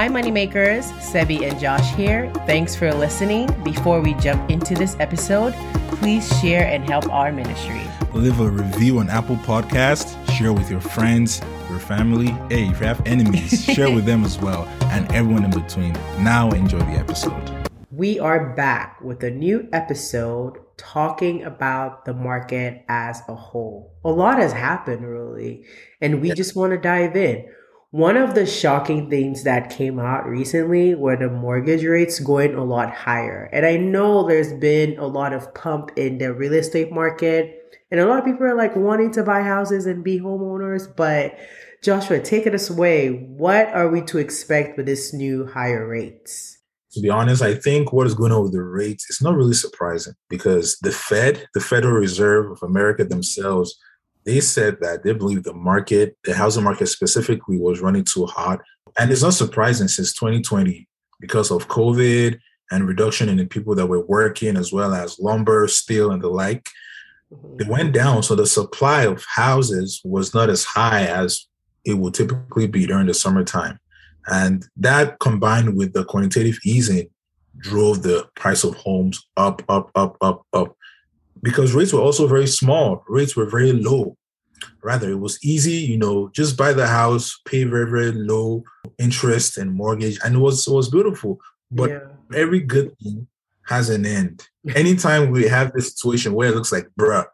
Hi, Moneymakers. Sebi and Josh here. Thanks for listening. Before we jump into this episode, please share and help our ministry. Leave a review on Apple Podcast. Share with your friends, your family. Hey, if you have enemies, share with them as well, and everyone in between. Now, enjoy the episode. We are back with a new episode talking about the market as a whole. A lot has happened, really, and we just want to dive in. One of the shocking things that came out recently were the mortgage rates going a lot higher. And I know there's been a lot of pump in the real estate market, and a lot of people are like wanting to buy houses and be homeowners. But Joshua, take it away. What are we to expect with this new higher rates? To be honest, I think what is going on with the rates is not really surprising because the Fed, the Federal Reserve of America themselves, they said that they believe the market, the housing market specifically, was running too hot. And it's not surprising since 2020 because of COVID and reduction in the people that were working, as well as lumber, steel, and the like. Mm-hmm. It went down. So the supply of houses was not as high as it would typically be during the summertime. And that combined with the quantitative easing drove the price of homes up, up, up, up, up because rates were also very small. Rates were very low. Rather, it was easy, you know, just buy the house, pay very, very low interest and mortgage, and it was it was beautiful. But yeah. every good thing has an end. Anytime we have this situation where it looks like, bruh,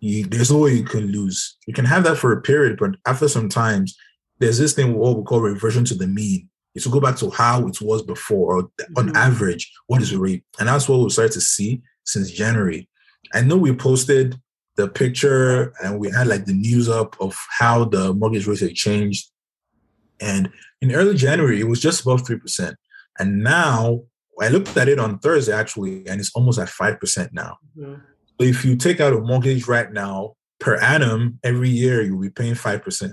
you, there's no way you can lose. You can have that for a period, but after some times, there's this thing what we call reversion to the mean. It's to go back to how it was before, or on mm-hmm. average, what is the rate? And that's what we started to see since January. I know we posted the picture and we had like the news up of how the mortgage rates had changed. And in early January, it was just above 3%. And now I looked at it on Thursday actually, and it's almost at 5% now. Mm-hmm. So if you take out a mortgage right now per annum, every year you'll be paying 5%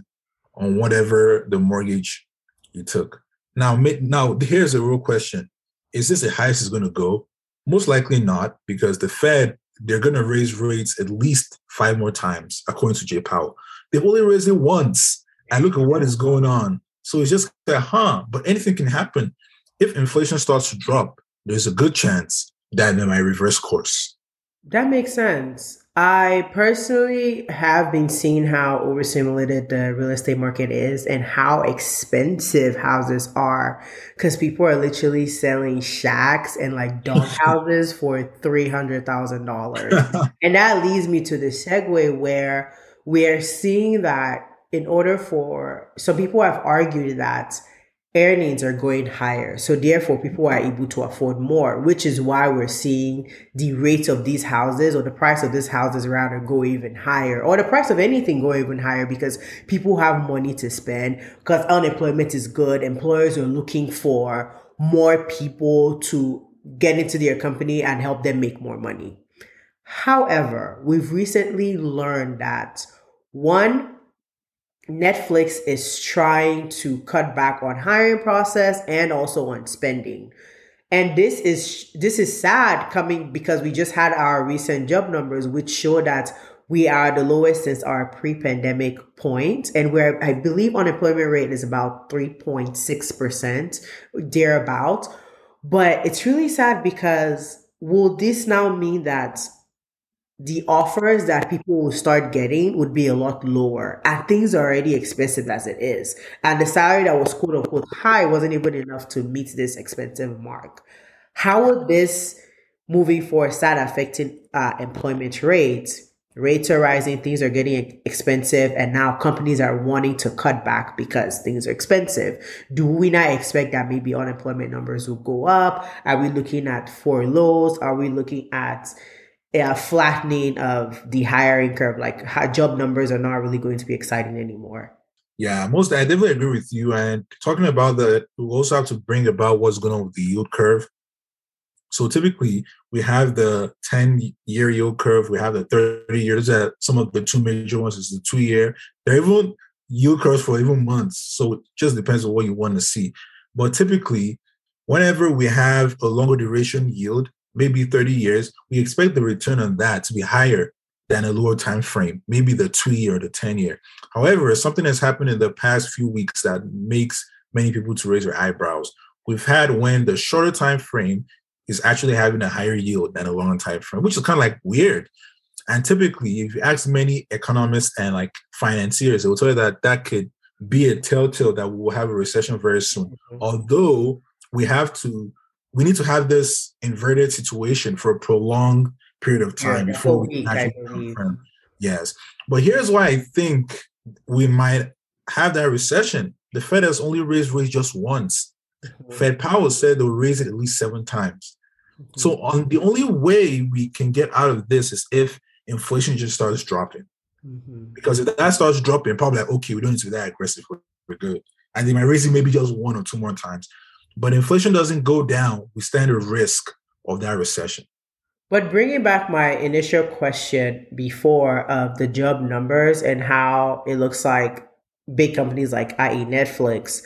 on whatever the mortgage you took. Now, now here's a real question. Is this the highest it's going to go? Most likely not, because the Fed they're going to raise rates at least five more times, according to Jay Powell. They've only raised it once. And look at what is going on. So it's just like, huh, but anything can happen. If inflation starts to drop, there's a good chance that they might reverse course. That makes sense. I personally have been seeing how overstimulated the real estate market is and how expensive houses are because people are literally selling shacks and like dog houses for $300,000. and that leads me to the segue where we are seeing that in order for some people have argued that earnings are going higher. So therefore people are able to afford more, which is why we're seeing the rates of these houses or the price of these houses rather go even higher or the price of anything go even higher because people have money to spend because unemployment is good. Employers are looking for more people to get into their company and help them make more money. However, we've recently learned that one, Netflix is trying to cut back on hiring process and also on spending. And this is this is sad coming because we just had our recent job numbers which show that we are the lowest since our pre-pandemic point and where I believe unemployment rate is about 3.6% thereabout. But it's really sad because will this now mean that the offers that people will start getting would be a lot lower and things are already expensive as it is. And the salary that was quote unquote high wasn't even enough to meet this expensive mark. How would this moving forward start affecting uh, employment rates? Rates are rising things are getting expensive and now companies are wanting to cut back because things are expensive. Do we not expect that maybe unemployment numbers will go up? Are we looking at furloughs? are we looking at a flattening of the hiring curve. Like job numbers are not really going to be exciting anymore. Yeah, most I definitely agree with you. And talking about that, we also have to bring about what's going on with the yield curve. So typically, we have the 10 year yield curve, we have the 30 years. That some of the two major ones is the two year. There are even yield curves for even months. So it just depends on what you want to see. But typically, whenever we have a longer duration yield, maybe 30 years, we expect the return on that to be higher than a lower time frame, maybe the two year or the 10 year. However, something has happened in the past few weeks that makes many people to raise their eyebrows. We've had when the shorter time frame is actually having a higher yield than a longer time frame, which is kind of like weird. And typically, if you ask many economists and like financiers, they will tell you that that could be a telltale that we will have a recession very soon. Mm-hmm. Although we have to, we need to have this inverted situation for a prolonged period of time yeah, before we can actually confirm. Yes, but here's why I think we might have that recession. The Fed has only raised rates just once. Mm-hmm. Fed Powell said they'll raise it at least seven times. Mm-hmm. So on the only way we can get out of this is if inflation just starts dropping. Mm-hmm. Because if that starts dropping, probably like, okay, we don't need to be that aggressive. We're good. And they might raise it maybe just one or two more times. But inflation doesn't go down, we stand a risk of that recession. But bringing back my initial question before of the job numbers and how it looks like big companies like i.e. Netflix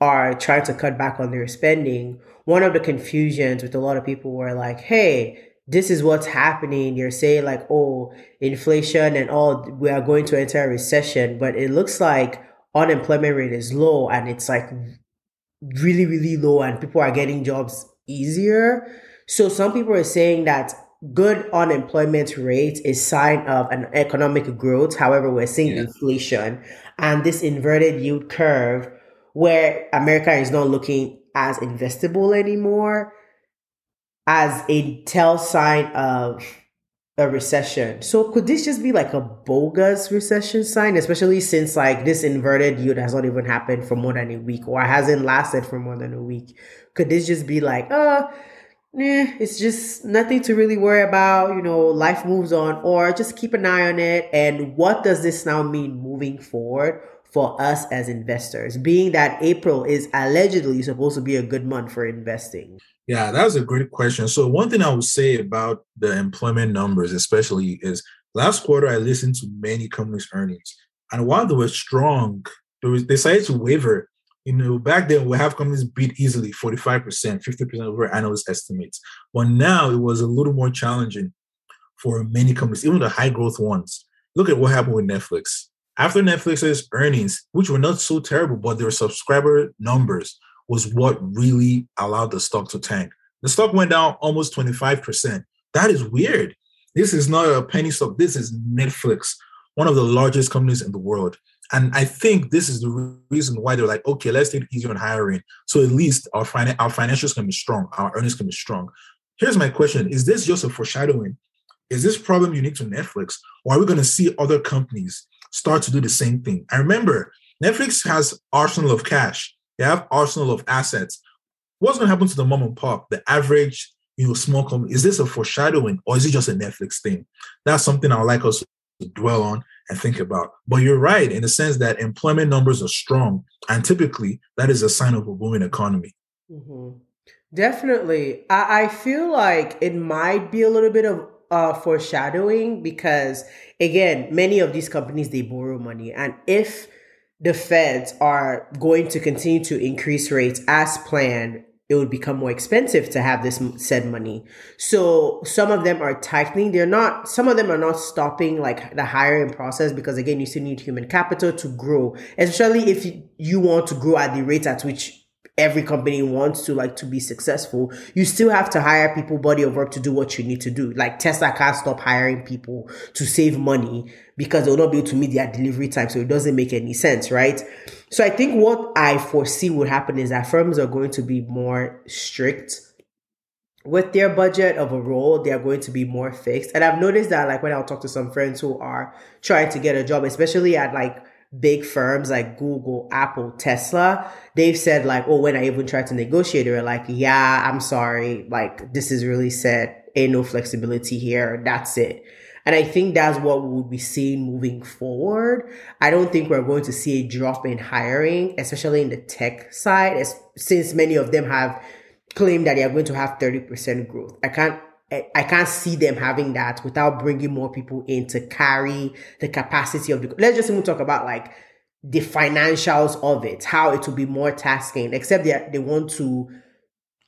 are trying to cut back on their spending, one of the confusions with a lot of people were like, hey, this is what's happening. You're saying like, oh, inflation and all, we are going to enter a recession, but it looks like unemployment rate is low and it's like really, really low and people are getting jobs easier. So some people are saying that good unemployment rate is sign of an economic growth. However, we're seeing yeah. inflation and this inverted yield curve where America is not looking as investable anymore as a tell sign of a recession. So could this just be like a bogus recession sign, especially since like this inverted yield has not even happened for more than a week or hasn't lasted for more than a week? Could this just be like, uh, eh, it's just nothing to really worry about, you know, life moves on, or just keep an eye on it. And what does this now mean moving forward for us as investors, being that April is allegedly supposed to be a good month for investing? Yeah, that was a great question. So one thing I would say about the employment numbers, especially, is last quarter I listened to many companies' earnings, and while they were strong, they, decided to waver. You know, back then we have companies beat easily 45%, 50% over analyst estimates. But now it was a little more challenging for many companies, even the high growth ones. Look at what happened with Netflix. After Netflix's earnings, which were not so terrible, but their subscriber numbers was what really allowed the stock to tank. The stock went down almost 25%. That is weird. This is not a penny stock. This is Netflix, one of the largest companies in the world. And I think this is the reason why they're like, okay, let's take it easy on hiring. So at least our, fin- our financials can be strong, our earnings can be strong. Here's my question Is this just a foreshadowing? Is this problem unique to Netflix? Or are we going to see other companies start to do the same thing? I remember Netflix has arsenal of cash. They have arsenal of assets. What's going to happen to the mom and pop, the average, you know, small company? Is this a foreshadowing or is it just a Netflix thing? That's something I would like us to dwell on and think about. But you're right in the sense that employment numbers are strong, and typically that is a sign of a booming economy. Mm-hmm. Definitely, I, I feel like it might be a little bit of uh, foreshadowing because again, many of these companies they borrow money, and if the feds are going to continue to increase rates as planned, it would become more expensive to have this said money. So some of them are tightening. They're not, some of them are not stopping like the hiring process because again, you still need human capital to grow, especially if you want to grow at the rate at which every company wants to like to be successful, you still have to hire people, body of work to do what you need to do. Like Tesla can't stop hiring people to save money because they'll not be able to meet their delivery time. So it doesn't make any sense, right? So I think what I foresee would happen is that firms are going to be more strict with their budget of a role, they are going to be more fixed. And I've noticed that like when I'll talk to some friends who are trying to get a job, especially at like big firms like Google, Apple, Tesla, they've said like, oh, when I even tried to negotiate, they were like, yeah, I'm sorry. Like this is really set. Ain't no flexibility here. That's it. And I think that's what we will be seeing moving forward. I don't think we're going to see a drop in hiring, especially in the tech side, as, since many of them have claimed that they are going to have 30% growth. I can't I can't see them having that without bringing more people in to carry the capacity of the. Let's just even talk about like the financials of it, how it will be more tasking. Except they they want to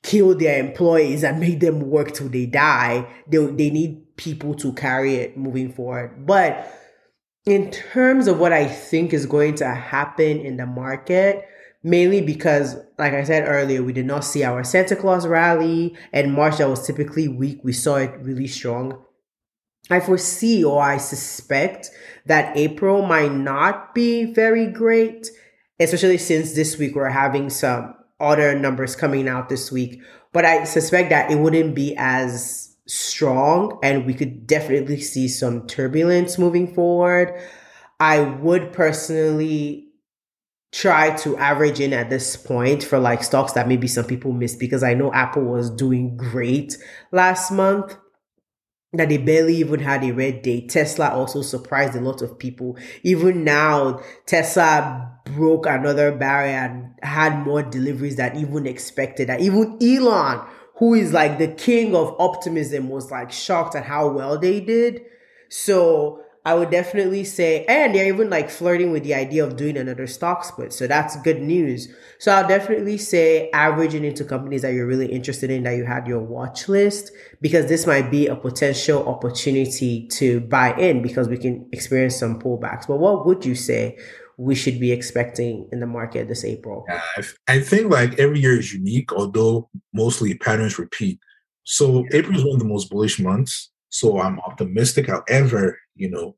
kill their employees and make them work till they die. They they need people to carry it moving forward. But in terms of what I think is going to happen in the market, mainly because, like I said earlier, we did not see our Santa Claus rally, and March that was typically weak, we saw it really strong. I foresee or I suspect that April might not be very great, especially since this week we're having some other numbers coming out this week. But I suspect that it wouldn't be as strong and we could definitely see some turbulence moving forward. I would personally try to average in at this point for like stocks that maybe some people missed because I know Apple was doing great last month that they barely even had a red day. Tesla also surprised a lot of people. Even now, Tesla broke another barrier and had more deliveries than even expected. That even Elon, who is like the king of optimism, was like shocked at how well they did. So I would definitely say, and they're even like flirting with the idea of doing another stock split. So that's good news. So I'll definitely say averaging into companies that you're really interested in that you had your watch list because this might be a potential opportunity to buy in because we can experience some pullbacks. But what would you say we should be expecting in the market this April? I think like every year is unique, although mostly patterns repeat. So April is one of the most bullish months. So I'm optimistic. However, you know,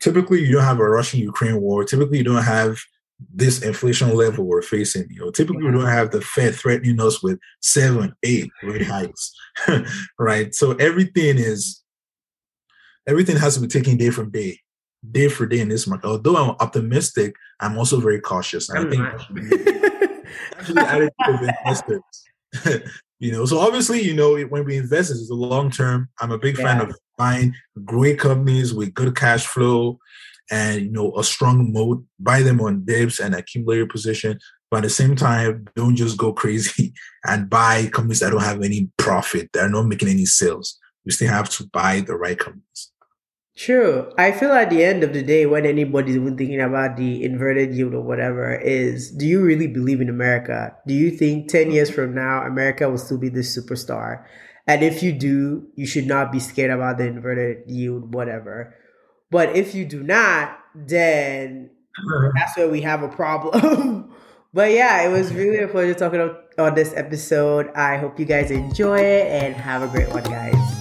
typically you don't have a Russian Ukraine war. Typically you don't have this inflation level we're facing. You know, typically we don't have the Fed threatening us with seven, eight rate hikes, right? So everything is everything has to be taken day from day, day for day in this market. Although I'm optimistic, I'm also very cautious. I think actually attitude investors. You know, so obviously, you know, when we invest, it's a long term. I'm a big yeah. fan of buying great companies with good cash flow and you know a strong moat. Buy them on dips and accumulate your position. But at the same time, don't just go crazy and buy companies that don't have any profit. They're not making any sales. You still have to buy the right companies. True. I feel at the end of the day, when anybody's even thinking about the inverted yield or whatever, is do you really believe in America? Do you think 10 years from now, America will still be this superstar? And if you do, you should not be scared about the inverted yield, whatever. But if you do not, then uh-huh. that's where we have a problem. but yeah, it was really a pleasure talking on this episode. I hope you guys enjoy it and have a great one, guys.